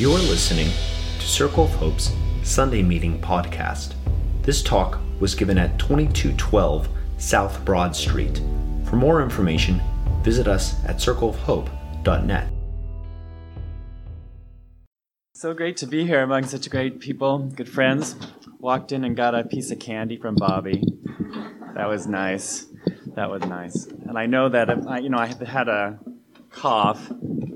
You are listening to Circle of Hope's Sunday Meeting podcast. This talk was given at 2212 South Broad Street. For more information, visit us at circleofhope.net. So great to be here among such great people, good friends. Walked in and got a piece of candy from Bobby. That was nice. That was nice. And I know that I, you know I had a cough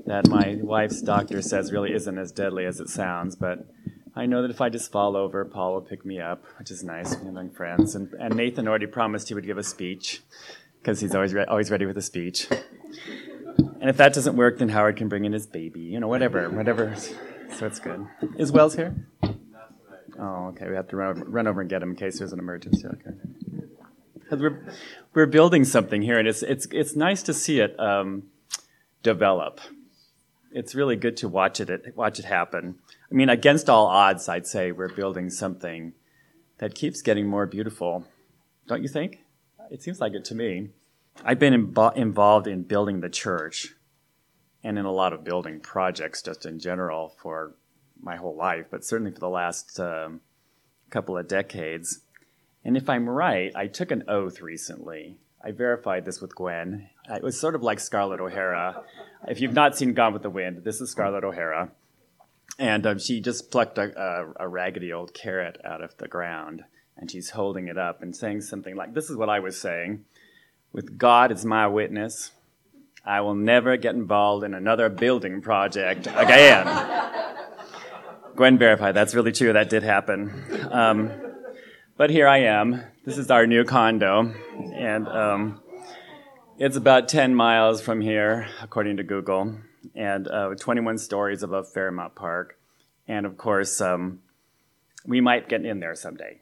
that my wife's doctor says really isn't as deadly as it sounds, but I know that if I just fall over, Paul will pick me up, which is nice among friends. And, and Nathan already promised he would give a speech because he's always re- always ready with a speech. And if that doesn't work, then Howard can bring in his baby, you know, whatever, whatever. So it's good. Is Wells here? Oh, okay. We have to run over, run over and get him in case there's an emergency. Okay. Because we're we're building something here, and it's it's it's nice to see it um, develop. It's really good to watch it watch it happen. I mean, against all odds, I'd say we're building something that keeps getting more beautiful. Don't you think? It seems like it to me. I've been imbo- involved in building the church and in a lot of building projects just in general for my whole life, but certainly for the last um, couple of decades. And if I'm right, I took an oath recently. I verified this with Gwen. It was sort of like Scarlett O'Hara. If you've not seen Gone with the Wind, this is Scarlett O'Hara. And um, she just plucked a, a, a raggedy old carrot out of the ground and she's holding it up and saying something like this is what I was saying with God as my witness, I will never get involved in another building project again. Gwen verified that's really true, that did happen. Um, but here I am. This is our new condo, and um, it's about 10 miles from here, according to Google, and uh, 21 stories above Fairmount Park. And of course, um, we might get in there someday.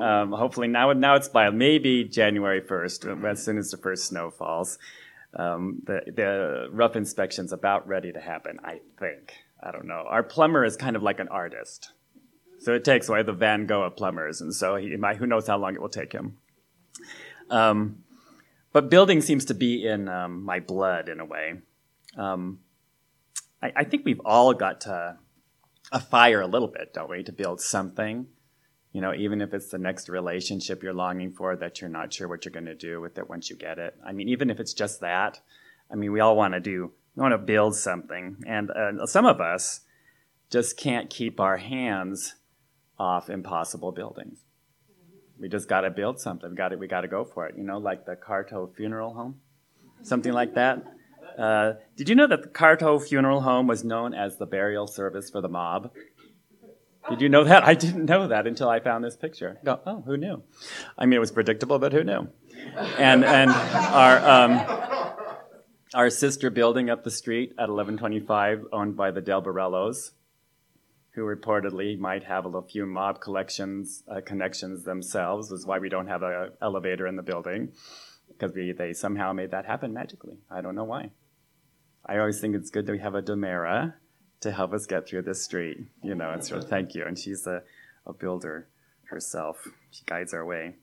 Um, hopefully now, now it's by maybe January 1st, as soon as the first snow falls. Um, the, the rough inspection's about ready to happen, I think. I don't know. Our plumber is kind of like an artist. So it takes away the Van Gogh of plumbers, and so he who knows how long it will take him. Um, but building seems to be in um, my blood in a way. Um, I, I, think we've all got to a fire a little bit, don't we, to build something you know, even if it's the next relationship you're longing for that you're not sure what you're going to do with it once you get it. I mean, even if it's just that, I mean, we all want to do, we want to build something. And uh, some of us just can't keep our hands off impossible buildings. We just got to build something. Got to, we got to go for it. You know, like the Carto Funeral Home, something like that. Uh, did you know that the Carto Funeral Home was known as the burial service for the mob? Did you know that? I didn't know that until I found this picture. Go, oh, who knew? I mean, it was predictable, but who knew? And and our um, our sister building up the street at 1125, owned by the Del Borellos, who reportedly might have a few mob collections uh, connections themselves, is why we don't have an elevator in the building, because they somehow made that happen magically. I don't know why. I always think it's good that we have a Domera to help us get through this street. You know, and of thank you. And she's a, a builder herself. She guides our way.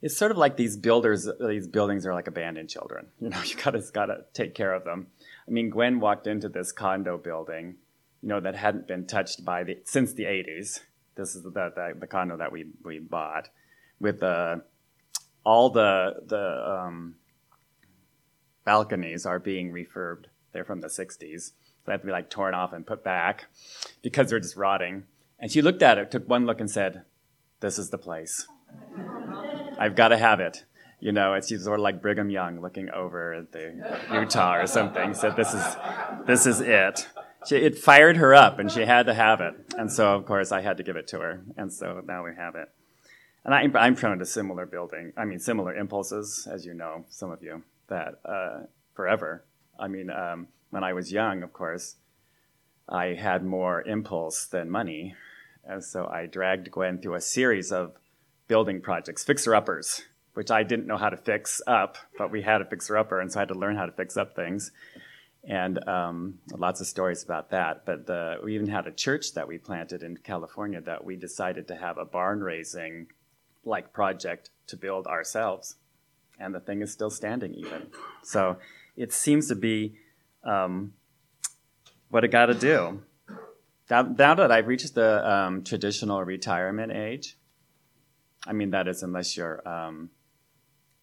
It's sort of like these builders, these buildings are like abandoned children. You know, you gotta gotta take care of them. I mean, Gwen walked into this condo building, you know, that hadn't been touched by the since the '80s. This is the the, the condo that we we bought with the all the the um, balconies are being refurbed. They're from the '60s So they have to be like torn off and put back because they're just rotting. And she looked at it, took one look, and said, This is the place. I've got to have it. You know, she's sort of like Brigham Young looking over at the Utah or something. Said, "This is, this is it." She, it fired her up, and she had to have it. And so, of course, I had to give it to her. And so now we have it. And I, I'm prone to similar building. I mean, similar impulses, as you know, some of you, that uh, forever. I mean, um, when I was young, of course, I had more impulse than money. And so I dragged Gwen through a series of building projects, fixer uppers, which I didn't know how to fix up, but we had a fixer upper, and so I had to learn how to fix up things. And um, lots of stories about that. But we even had a church that we planted in California that we decided to have a barn raising like project to build ourselves. And the thing is still standing, even. So it seems to be um, what it got to do. now, now that I've reached the um, traditional retirement age, I mean, that is unless you're um,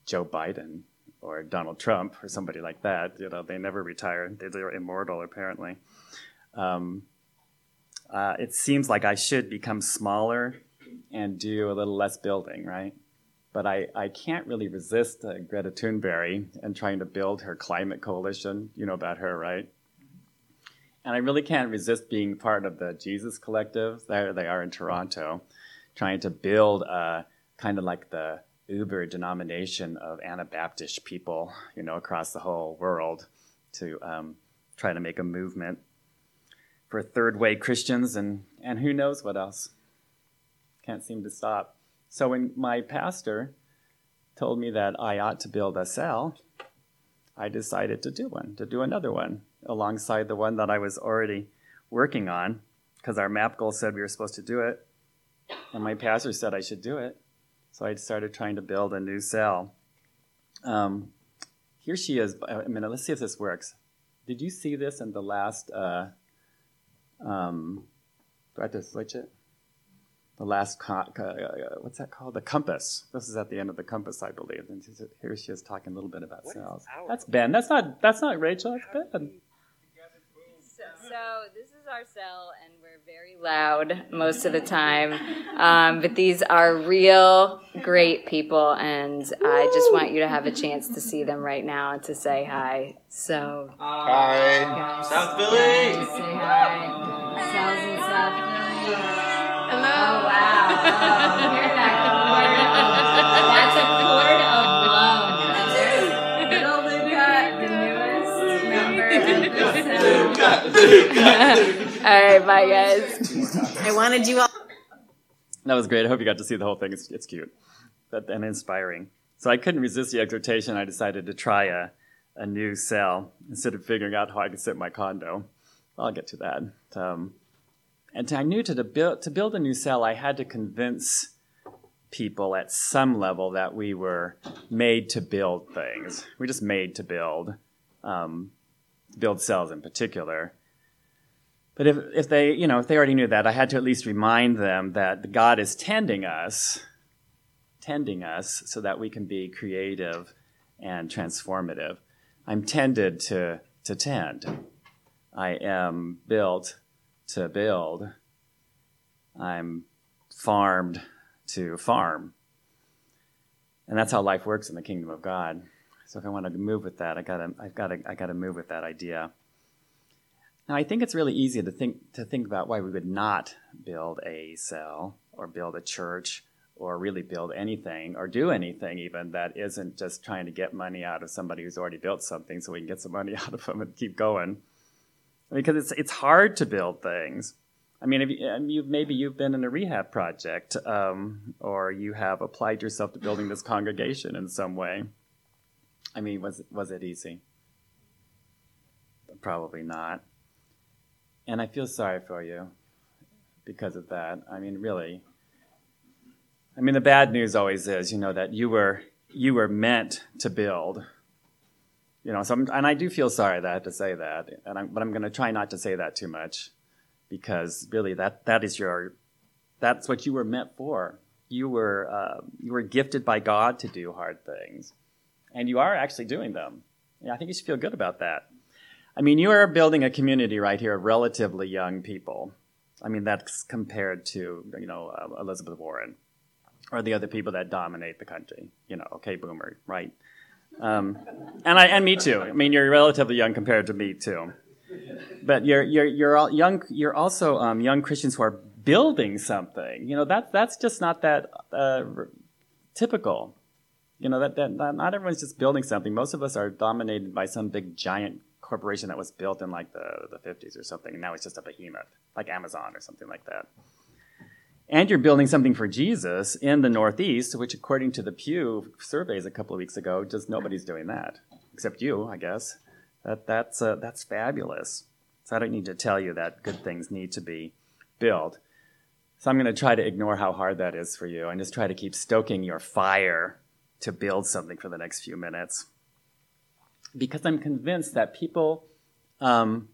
Joe Biden or Donald Trump or somebody like that. You know, they never retire. They're immortal, apparently. Um, uh, it seems like I should become smaller and do a little less building, right? But I, I can't really resist uh, Greta Thunberg and trying to build her climate coalition. You know about her, right? And I really can't resist being part of the Jesus Collective. There they are in Toronto, trying to build a kind of like the Uber denomination of Anabaptist people, you know, across the whole world to um, try to make a movement for third way Christians and, and who knows what else. Can't seem to stop. So when my pastor told me that I ought to build a cell, I decided to do one, to do another one alongside the one that I was already working on because our map goal said we were supposed to do it. And my pastor said I should do it. So I started trying to build a new cell. Um, here she is. A minute, let's see if this works. Did you see this in the last? Uh, um, do I have to switch it? The last, co- uh, what's that called? The compass. This is at the end of the compass, I believe. And here she is talking a little bit about what cells. That's Ben. That's not. That's not Rachel. That's Ben. So this is our cell, and we're very loud most of the time. Um, but these are real great people, and I just want you to have a chance to see them right now and to say hi. So hi, guys, South Philly. Guys, say hi. Cells in South Philly. Hello. Oh wow! Oh, hear that chord? That's a all right, bye guys. I wanted you all. That was great. I hope you got to see the whole thing. It's, it's cute but, and inspiring. So I couldn't resist the exhortation. I decided to try a, a new cell instead of figuring out how I could sit in my condo. I'll get to that. Um, and I knew to, to, build, to build a new cell, I had to convince people at some level that we were made to build things. We're just made to build, um, build cells in particular. But if, if they, you know, if they already knew that, I had to at least remind them that God is tending us, tending us so that we can be creative and transformative. I'm tended to, to tend. I am built to build. I'm farmed to farm. And that's how life works in the kingdom of God. So if I want to move with that, I gotta, I've gotta, I gotta move with that idea. Now, I think it's really easy to think to think about why we would not build a cell or build a church or really build anything or do anything even that isn't just trying to get money out of somebody who's already built something so we can get some money out of them and keep going. Because it's it's hard to build things. I mean, if you, you maybe you've been in a rehab project um, or you have applied yourself to building this congregation in some way. I mean, was was it easy? Probably not. And I feel sorry for you because of that. I mean, really. I mean, the bad news always is, you know, that you were you were meant to build. You know, so I'm, and I do feel sorry that I have to say that, and I'm, but I'm going to try not to say that too much, because really, that that is your, that's what you were meant for. You were uh, you were gifted by God to do hard things, and you are actually doing them. Yeah, I think you should feel good about that. I mean, you are building a community right here of relatively young people. I mean, that's compared to, you know, uh, Elizabeth Warren or the other people that dominate the country. You know, okay, boomer, right? Um, and I and me too. I mean, you're relatively young compared to me too. But you're you're you're all young. You're also um, young Christians who are building something. You know, that that's just not that uh, typical. You know, that, that not everyone's just building something. Most of us are dominated by some big giant corporation that was built in like the, the 50s or something, and now it's just a behemoth, like Amazon or something like that. And you're building something for Jesus in the Northeast, which, according to the Pew surveys a couple of weeks ago, just nobody's doing that, except you, I guess. That, that's, uh, that's fabulous. So I don't need to tell you that good things need to be built. So I'm going to try to ignore how hard that is for you and just try to keep stoking your fire to build something for the next few minutes because I'm convinced that people um,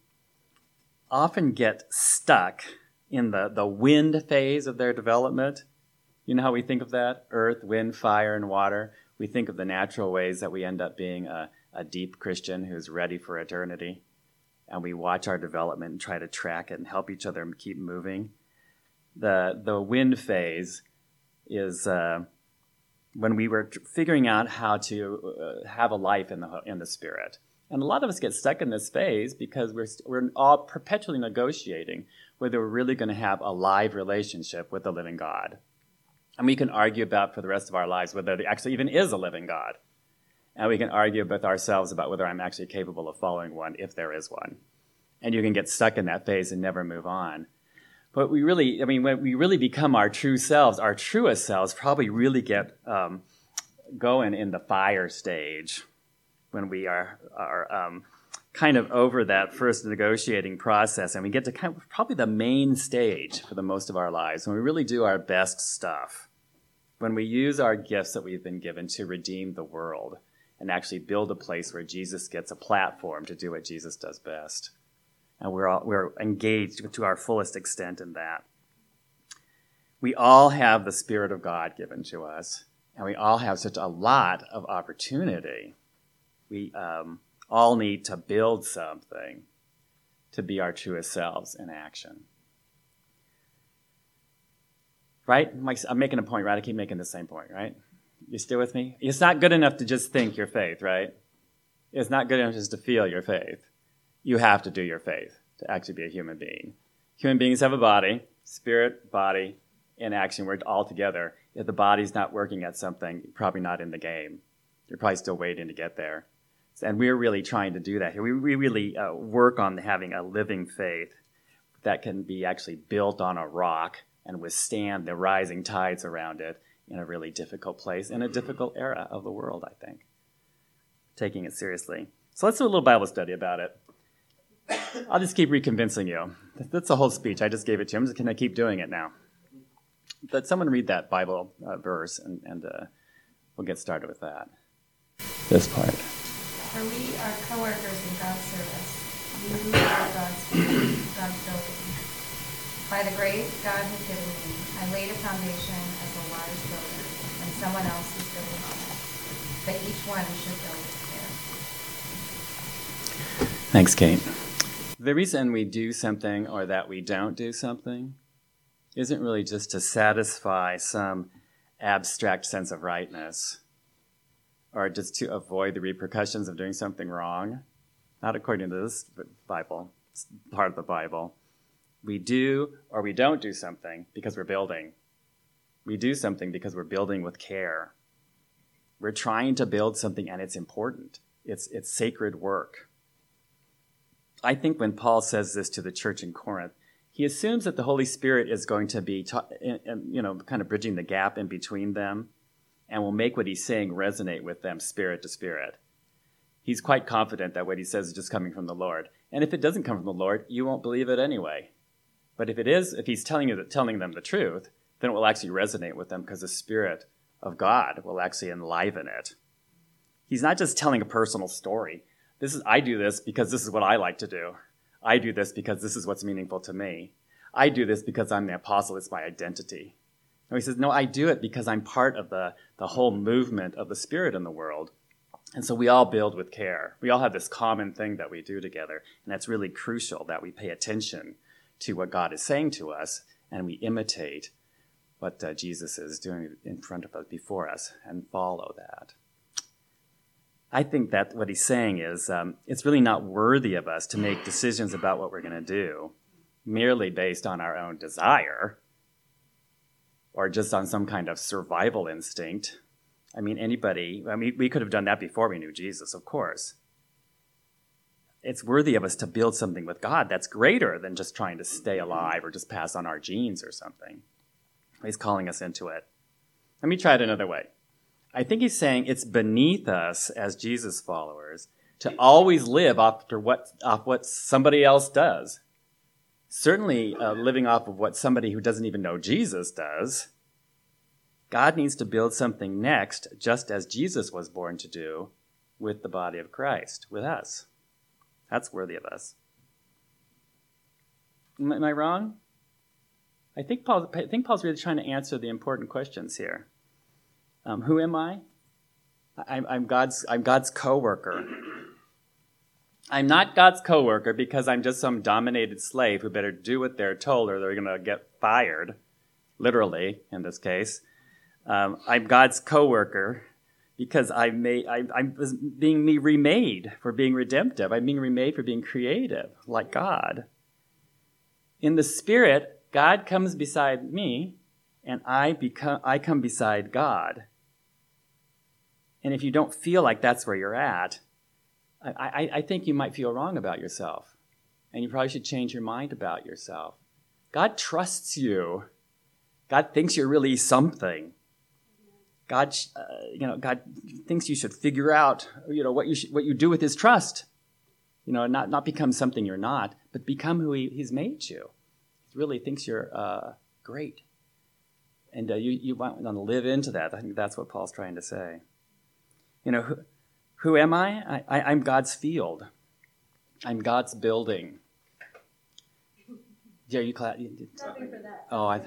often get stuck in the, the wind phase of their development. You know how we think of that? Earth, wind, fire, and water. We think of the natural ways that we end up being a, a deep Christian who's ready for eternity. And we watch our development and try to track it and help each other keep moving. The, the wind phase is uh, when we were figuring out how to uh, have a life in the, in the Spirit. And a lot of us get stuck in this phase because we're, we're all perpetually negotiating whether we're really going to have a live relationship with the living God. And we can argue about for the rest of our lives whether there actually even is a living God. And we can argue with ourselves about whether I'm actually capable of following one if there is one. And you can get stuck in that phase and never move on. But we really, I mean, when we really become our true selves, our truest selves probably really get um, going in the fire stage when we are, are um, kind of over that first negotiating process and we get to kind of probably the main stage for the most of our lives when we really do our best stuff. When we use our gifts that we've been given to redeem the world and actually build a place where jesus gets a platform to do what jesus does best and we're, all, we're engaged to our fullest extent in that we all have the spirit of god given to us and we all have such a lot of opportunity we um, all need to build something to be our truest selves in action. Right? I'm making a point, right? I keep making the same point, right? You still with me? It's not good enough to just think your faith, right? It's not good enough just to feel your faith. You have to do your faith to actually be a human being. Human beings have a body, spirit, body, and action work all together. If the body's not working at something, you're probably not in the game. You're probably still waiting to get there. And we're really trying to do that here. We, we really uh, work on having a living faith that can be actually built on a rock and withstand the rising tides around it in a really difficult place, in a difficult era of the world, I think. Taking it seriously. So let's do a little Bible study about it. I'll just keep reconvincing you. That's the whole speech. I just gave it to him. Can I keep doing it now? Let someone read that Bible uh, verse, and, and uh, we'll get started with that. This part. For we are co-workers in God's service. You are God's, God's building. By the grace God has given me, I laid a foundation as a wise builder, and someone else is building on it. But each one should build with care. Thanks, Kate. The reason we do something or that we don't do something isn't really just to satisfy some abstract sense of rightness or just to avoid the repercussions of doing something wrong. Not according to this Bible, it's part of the Bible. We do or we don't do something because we're building. We do something because we're building with care. We're trying to build something and it's important. It's, it's sacred work. I think when Paul says this to the church in Corinth, he assumes that the Holy Spirit is going to be, ta- you know, kind of bridging the gap in between them and will make what he's saying resonate with them spirit to spirit. He's quite confident that what he says is just coming from the Lord. And if it doesn't come from the Lord, you won't believe it anyway. But if it is, if he's telling you telling them the truth, then it will actually resonate with them because the Spirit of God will actually enliven it. He's not just telling a personal story. This is I do this because this is what I like to do. I do this because this is what's meaningful to me. I do this because I'm the apostle, it's my identity. No, he says, No, I do it because I'm part of the, the whole movement of the Spirit in the world. And so we all build with care. We all have this common thing that we do together. And that's really crucial that we pay attention to what God is saying to us and we imitate what uh, Jesus is doing in front of us, before us, and follow that. I think that what he's saying is um, it's really not worthy of us to make decisions about what we're going to do merely based on our own desire or just on some kind of survival instinct. I mean, anybody, I mean, we could have done that before we knew Jesus, of course. It's worthy of us to build something with God that's greater than just trying to stay alive or just pass on our genes or something. He's calling us into it. Let me try it another way. I think he's saying it's beneath us as Jesus followers to always live after what, off what somebody else does certainly uh, living off of what somebody who doesn't even know Jesus does. God needs to build something next, just as Jesus was born to do with the body of Christ, with us. That's worthy of us. Am I wrong? I think, Paul, I think Paul's really trying to answer the important questions here. Um, who am I? I'm, I'm God's, I'm God's co-worker. I'm not God's co-worker because I'm just some dominated slave who better do what they're told or they're going to get fired, literally in this case. Um, I'm God's co-worker because I made, I, I'm being me remade for being redemptive. I'm being remade for being creative, like God. In the Spirit, God comes beside me, and I become, I come beside God. And if you don't feel like that's where you're at, I, I, I think you might feel wrong about yourself. And you probably should change your mind about yourself. God trusts you. God thinks you're really something. God, uh, you know, God thinks you should figure out, you know, what you what you do with His trust. You know, not not become something you're not, but become who he, He's made you. He really thinks you're uh, great, and uh, you you want to live into that. I think that's what Paul's trying to say. You know, who, who am I? I, I? am God's field. I'm God's building. Yeah, you clap. For that. Oh, I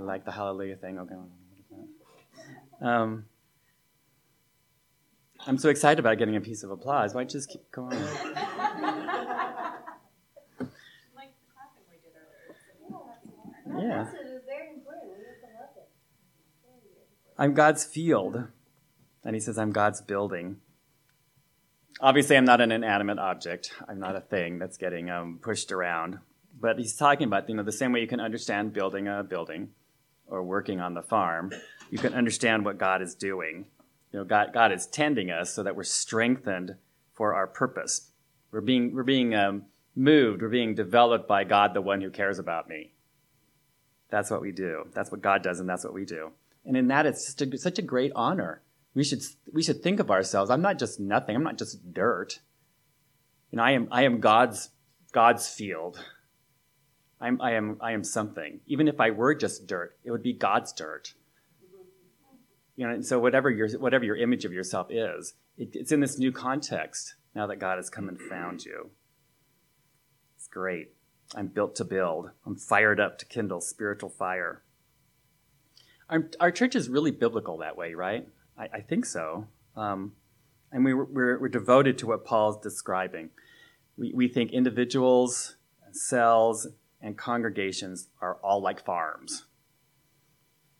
of like the hallelujah thing. Okay. Um, I'm so excited about getting a piece of applause. Why don't you just keep going? Yeah. I'm God's field. And he says, I'm God's building. Obviously, I'm not an inanimate object. I'm not a thing that's getting um, pushed around. But he's talking about, you know, the same way you can understand building a building or working on the farm, you can understand what God is doing. You know, God, God is tending us so that we're strengthened for our purpose. We're being, we're being um, moved, we're being developed by God, the one who cares about me. That's what we do. That's what God does, and that's what we do. And in that, it's a, such a great honor. We should, we should think of ourselves. I'm not just nothing. I'm not just dirt. You know, I am, I am God's, God's field. I'm, I, am, I am something. Even if I were just dirt, it would be God's dirt. You know, and so whatever your, whatever your image of yourself is, it, it's in this new context now that God has come and found you. It's great. I'm built to build. I'm fired up to kindle spiritual fire. Our, our church is really biblical that way, right? I, I think so. Um, and we, we're, we're devoted to what Paul's describing. We, we think individuals, cells, and congregations are all like farms.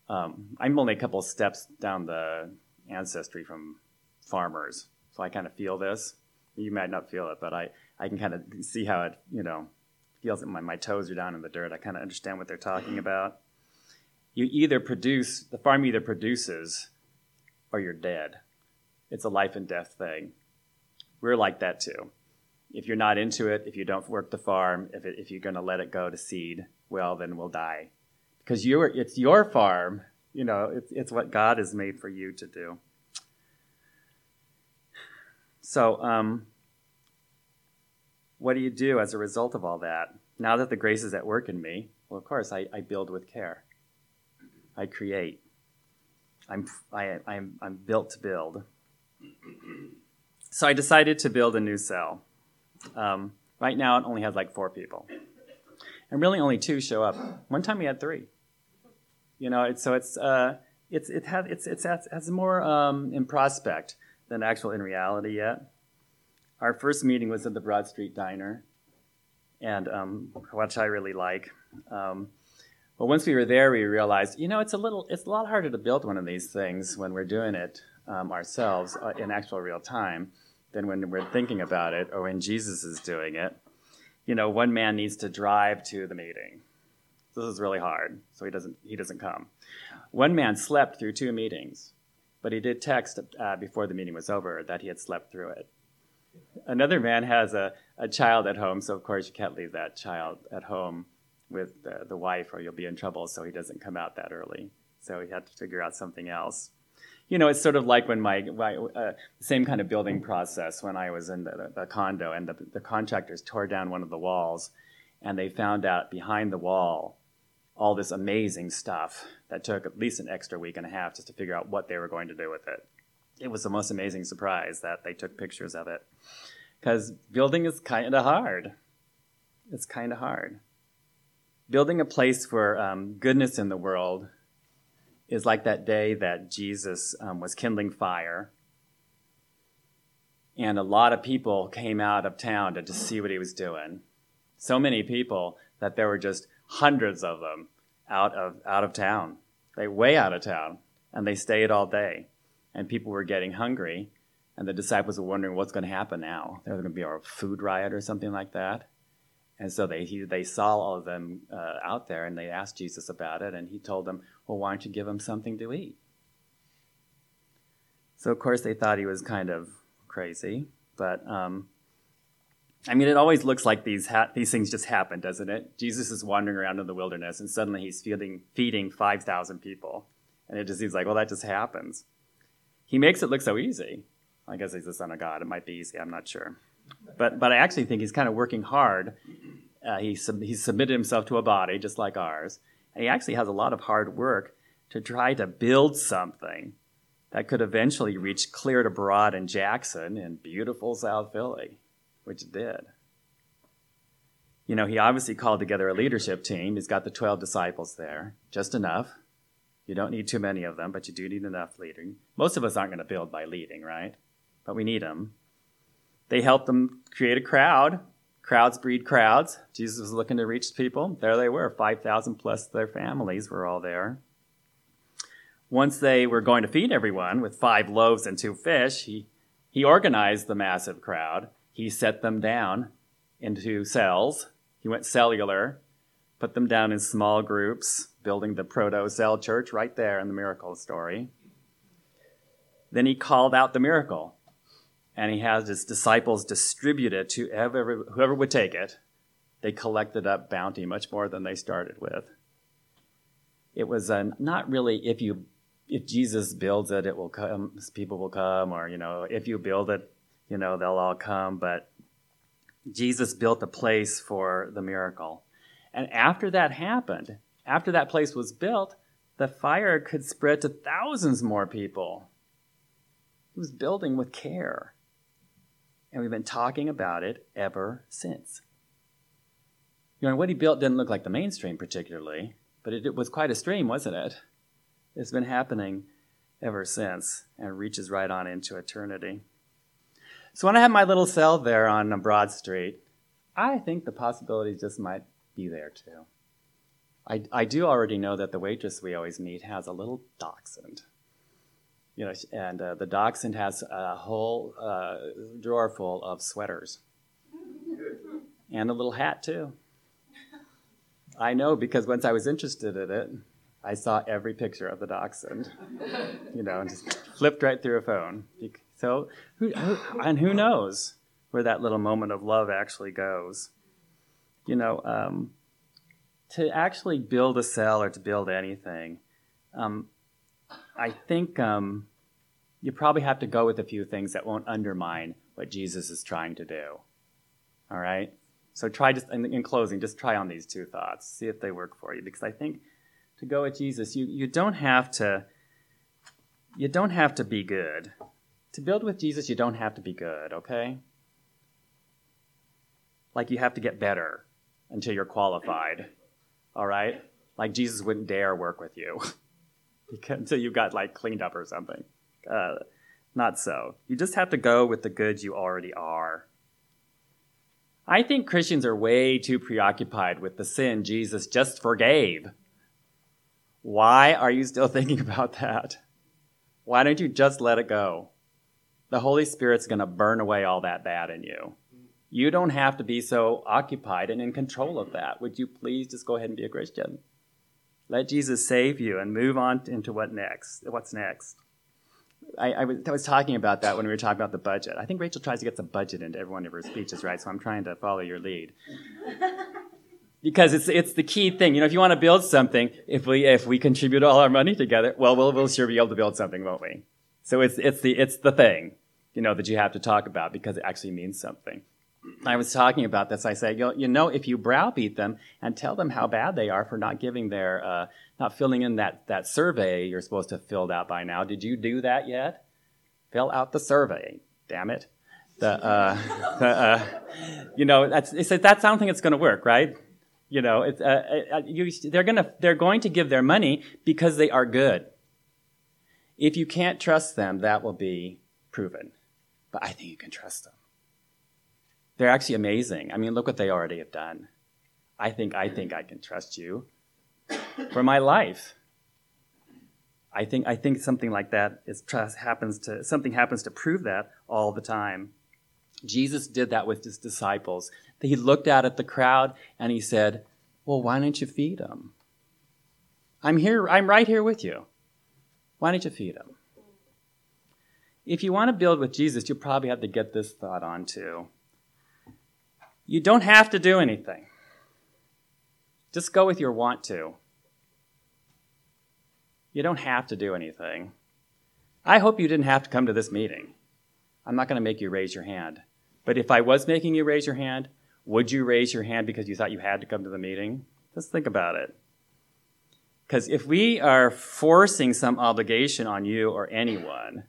Um, I'm only a couple steps down the ancestry from farmers, so I kind of feel this. You might not feel it, but I, I can kind of see how it, you know, feels that my, my toes are down in the dirt. I kind of understand what they're talking about. You either produce, the farm either produces or you're dead. It's a life and death thing. We're like that too. If you're not into it, if you don't work the farm, if, it, if you're going to let it go to seed, well, then we'll die. Because you're, it's your farm. You know, it's, it's what God has made for you to do. So, um, what do you do as a result of all that? Now that the grace is at work in me, well, of course, I, I build with care. I create. I'm, I, I'm, I'm built to build. So I decided to build a new cell. Um, right now, it only has like four people. And really, only two show up. One time we had three. You know, it's, so it's, uh, it's, it, has, it's, it's, it has more um, in prospect than actual in reality yet. Our first meeting was at the Broad Street Diner, and um, which I really like. Um, but once we were there, we realized, you know, it's a little, it's a lot harder to build one of these things when we're doing it um, ourselves uh, in actual real time than when we're thinking about it or when Jesus is doing it. You know, one man needs to drive to the meeting. This is really hard, so he doesn't he doesn't come. One man slept through two meetings, but he did text uh, before the meeting was over that he had slept through it. Another man has a, a child at home, so of course you can't leave that child at home with the, the wife or you'll be in trouble, so he doesn't come out that early. So he had to figure out something else. You know, it's sort of like when my, my uh, same kind of building process when I was in the, the condo and the, the contractors tore down one of the walls and they found out behind the wall all this amazing stuff that took at least an extra week and a half just to figure out what they were going to do with it. It was the most amazing surprise that they took pictures of it. Because building is kind of hard. It's kind of hard. Building a place for um, goodness in the world is like that day that Jesus um, was kindling fire. And a lot of people came out of town to see what he was doing. So many people that there were just hundreds of them out of, out of town. They way out of town. And they stayed all day. And people were getting hungry. And the disciples were wondering what's going to happen now. There's going to be a food riot or something like that. And so they, he, they saw all of them uh, out there and they asked Jesus about it. And he told them, Well, why don't you give them something to eat? So, of course, they thought he was kind of crazy. But, um, I mean, it always looks like these, ha- these things just happen, doesn't it? Jesus is wandering around in the wilderness and suddenly he's feeding, feeding 5,000 people. And it just seems like, well, that just happens. He makes it look so easy. I guess he's the Son of God. It might be easy. I'm not sure. But, but I actually think he's kind of working hard. Uh, he, sub- he submitted himself to a body just like ours. And he actually has a lot of hard work to try to build something that could eventually reach clear to Broad and Jackson in beautiful South Philly, which it did. You know, he obviously called together a leadership team. He's got the 12 disciples there, just enough. You don't need too many of them, but you do need enough leading. Most of us aren't going to build by leading, right? But we need them. They helped them create a crowd. Crowds breed crowds. Jesus was looking to reach people. There they were. 5,000 plus their families were all there. Once they were going to feed everyone with five loaves and two fish, he, he organized the massive crowd. He set them down into cells. He went cellular, put them down in small groups, building the proto cell church right there in the miracle story. Then he called out the miracle and he has his disciples distribute it to whoever, whoever would take it. They collected up bounty much more than they started with. It was a, not really if you if Jesus builds it, it will come, people will come, or you know, if you build it, you know, they'll all come. But Jesus built a place for the miracle, and after that happened, after that place was built, the fire could spread to thousands more people. He was building with care and we've been talking about it ever since. You know, what he built didn't look like the mainstream particularly, but it, it was quite a stream, wasn't it? It's been happening ever since and reaches right on into eternity. So when I have my little cell there on Broad Street, I think the possibilities just might be there too. I, I do already know that the waitress we always meet has a little dachshund you know, and uh, the dachshund has a whole uh, drawer full of sweaters and a little hat too. I know because once I was interested in it, I saw every picture of the dachshund, you know, and just flipped right through a phone. So, who, and who knows where that little moment of love actually goes? You know, um, to actually build a cell or to build anything, um, I think um, you probably have to go with a few things that won't undermine what Jesus is trying to do. All right? So try just in, in, closing, just try on these two thoughts. See if they work for you. Because I think to go with Jesus, you, you don't have to you don't have to be good. To build with Jesus, you don't have to be good, okay? Like you have to get better until you're qualified. All right? Like Jesus wouldn't dare work with you. until you got like cleaned up or something. Uh, not so. You just have to go with the goods you already are. I think Christians are way too preoccupied with the sin Jesus just forgave. Why are you still thinking about that? Why don't you just let it go? The Holy Spirit's going to burn away all that bad in you. You don't have to be so occupied and in control of that. Would you please just go ahead and be a Christian? Let Jesus save you and move on into what next? What's next? I, I, was, I, was, talking about that when we were talking about the budget. I think Rachel tries to get some budget into every one of her speeches, right? So I'm trying to follow your lead. because it's, it's the key thing. You know, if you want to build something, if we, if we contribute all our money together, well, we'll, we'll sure be able to build something, won't we? So it's, it's, the, it's the thing, you know, that you have to talk about because it actually means something. I was talking about this. I say, you know, if you browbeat them and tell them how bad they are for not giving their, uh, not filling in that, that survey you're supposed to have filled out by now. Did you do that yet? Fill out the survey. Damn it. The, uh, the, uh, you know, that's, it's, that's, I don't think it's going to work, right? You know, it's, uh, uh, you, they're, gonna, they're going to give their money because they are good. If you can't trust them, that will be proven. But I think you can trust them. They're actually amazing. I mean, look what they already have done. I think I think I can trust you for my life. I think I think something like that is trust happens to something happens to prove that all the time. Jesus did that with his disciples. He looked out at the crowd and he said, "Well, why don't you feed them? I'm here. I'm right here with you. Why don't you feed them?" If you want to build with Jesus, you'll probably have to get this thought on too. You don't have to do anything. Just go with your want to. You don't have to do anything. I hope you didn't have to come to this meeting. I'm not going to make you raise your hand. But if I was making you raise your hand, would you raise your hand because you thought you had to come to the meeting? Just think about it. Because if we are forcing some obligation on you or anyone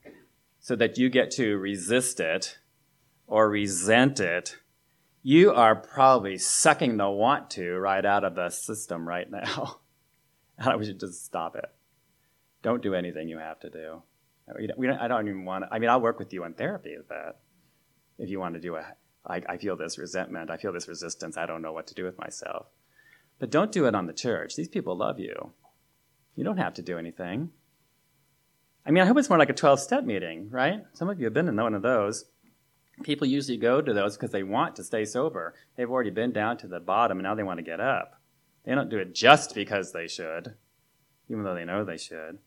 so that you get to resist it or resent it, you are probably sucking the want to right out of the system right now. and we should just stop it. Don't do anything you have to do. We don't, I don't even want to, I mean, I'll work with you in therapy with that. If you want to do a, I, I feel this resentment, I feel this resistance, I don't know what to do with myself. But don't do it on the church. These people love you. You don't have to do anything. I mean, I hope it's more like a 12 step meeting, right? Some of you have been in one of those people usually go to those because they want to stay sober. They've already been down to the bottom and now they want to get up. They don't do it just because they should, even though they know they should.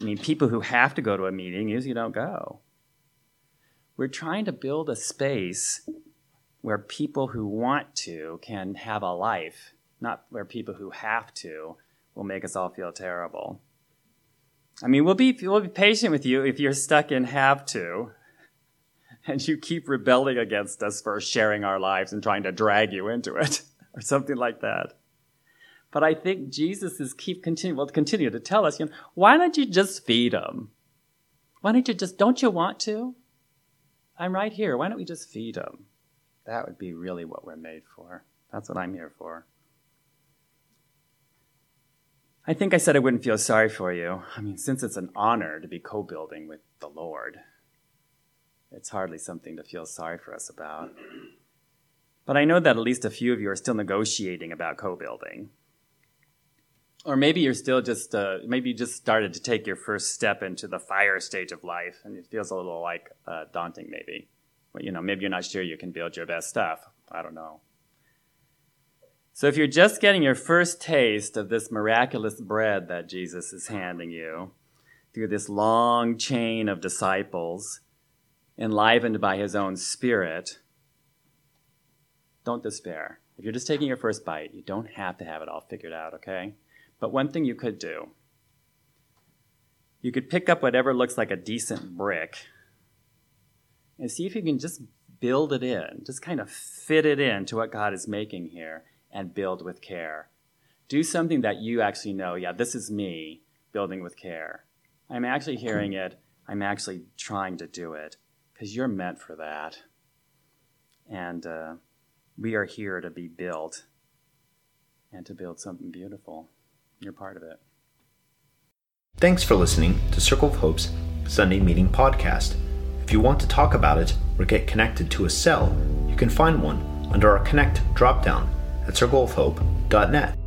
I mean, people who have to go to a meeting usually don't go. We're trying to build a space where people who want to can have a life, not where people who have to will make us all feel terrible. I mean, we'll be, we'll be patient with you if you're stuck in have to, and you keep rebelling against us for sharing our lives and trying to drag you into it, or something like that. But I think Jesus is keep continue will continue to tell us, you know, why don't you just feed them? Why don't you just don't you want to? I'm right here. Why don't we just feed them? That would be really what we're made for. That's what I'm here for. I think I said I wouldn't feel sorry for you. I mean, since it's an honor to be co building with the Lord, it's hardly something to feel sorry for us about. But I know that at least a few of you are still negotiating about co building. Or maybe you're still just, uh, maybe you just started to take your first step into the fire stage of life and it feels a little like uh, daunting, maybe. Well, you know, maybe you're not sure you can build your best stuff. I don't know. So if you're just getting your first taste of this miraculous bread that Jesus is handing you through this long chain of disciples, enlivened by his own spirit, don't despair. If you're just taking your first bite, you don't have to have it all figured out, okay? But one thing you could do you could pick up whatever looks like a decent brick and see if you can just build it in, just kind of fit it in to what God is making here and build with care. Do something that you actually know, yeah, this is me building with care. I'm actually hearing it, I'm actually trying to do it because you're meant for that. And uh, we are here to be built and to build something beautiful. You're part of it. Thanks for listening to Circle of Hope's Sunday Meeting Podcast. If you want to talk about it or get connected to a cell, you can find one under our Connect dropdown at circleofhope.net.